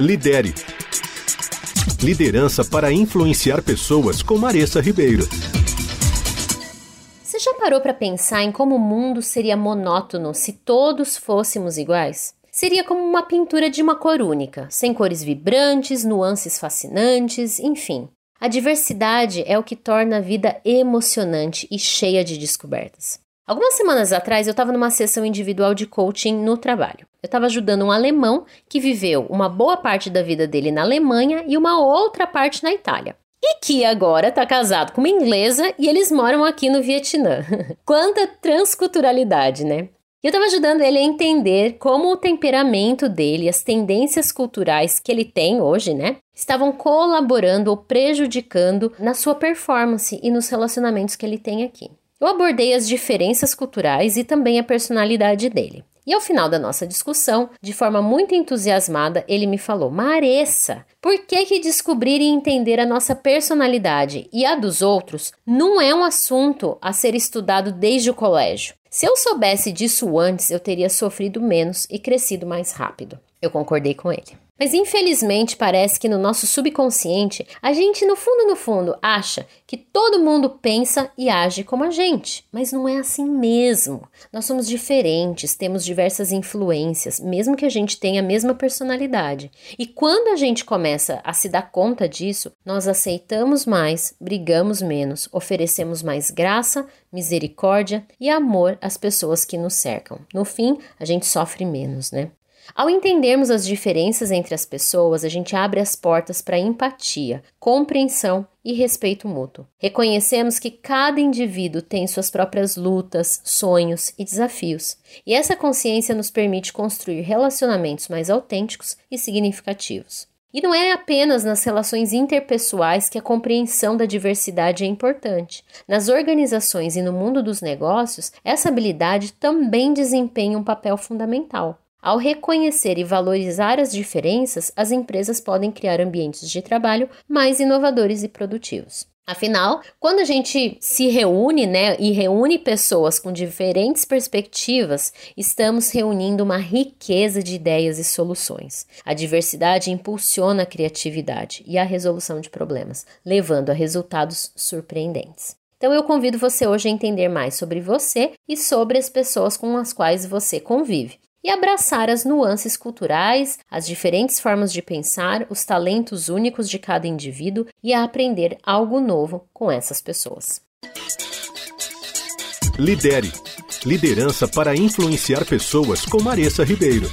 Lidere. Liderança para influenciar pessoas com Maressa Ribeiro. Você já parou para pensar em como o mundo seria monótono se todos fôssemos iguais? Seria como uma pintura de uma cor única, sem cores vibrantes, nuances fascinantes, enfim. A diversidade é o que torna a vida emocionante e cheia de descobertas. Algumas semanas atrás eu estava numa sessão individual de coaching no trabalho. Eu estava ajudando um alemão que viveu uma boa parte da vida dele na Alemanha e uma outra parte na Itália. E que agora está casado com uma inglesa e eles moram aqui no Vietnã. Quanta transculturalidade, né? Eu estava ajudando ele a entender como o temperamento dele, as tendências culturais que ele tem hoje, né, estavam colaborando ou prejudicando na sua performance e nos relacionamentos que ele tem aqui. Eu abordei as diferenças culturais e também a personalidade dele. E ao final da nossa discussão, de forma muito entusiasmada, ele me falou: Maressa, por que, que descobrir e entender a nossa personalidade e a dos outros não é um assunto a ser estudado desde o colégio? Se eu soubesse disso antes, eu teria sofrido menos e crescido mais rápido. Eu concordei com ele. Mas infelizmente parece que no nosso subconsciente a gente no fundo no fundo acha que todo mundo pensa e age como a gente, mas não é assim mesmo. Nós somos diferentes, temos diversas influências, mesmo que a gente tenha a mesma personalidade. E quando a gente começa a se dar conta disso, nós aceitamos mais, brigamos menos, oferecemos mais graça, misericórdia e amor às pessoas que nos cercam. No fim, a gente sofre menos, né? Ao entendermos as diferenças entre as pessoas, a gente abre as portas para empatia, compreensão e respeito mútuo. Reconhecemos que cada indivíduo tem suas próprias lutas, sonhos e desafios, e essa consciência nos permite construir relacionamentos mais autênticos e significativos. E não é apenas nas relações interpessoais que a compreensão da diversidade é importante. Nas organizações e no mundo dos negócios, essa habilidade também desempenha um papel fundamental. Ao reconhecer e valorizar as diferenças, as empresas podem criar ambientes de trabalho mais inovadores e produtivos. Afinal, quando a gente se reúne, né, e reúne pessoas com diferentes perspectivas, estamos reunindo uma riqueza de ideias e soluções. A diversidade impulsiona a criatividade e a resolução de problemas, levando a resultados surpreendentes. Então eu convido você hoje a entender mais sobre você e sobre as pessoas com as quais você convive e abraçar as nuances culturais, as diferentes formas de pensar, os talentos únicos de cada indivíduo e a aprender algo novo com essas pessoas. Lidere. Liderança para influenciar pessoas com Maressa Ribeiro.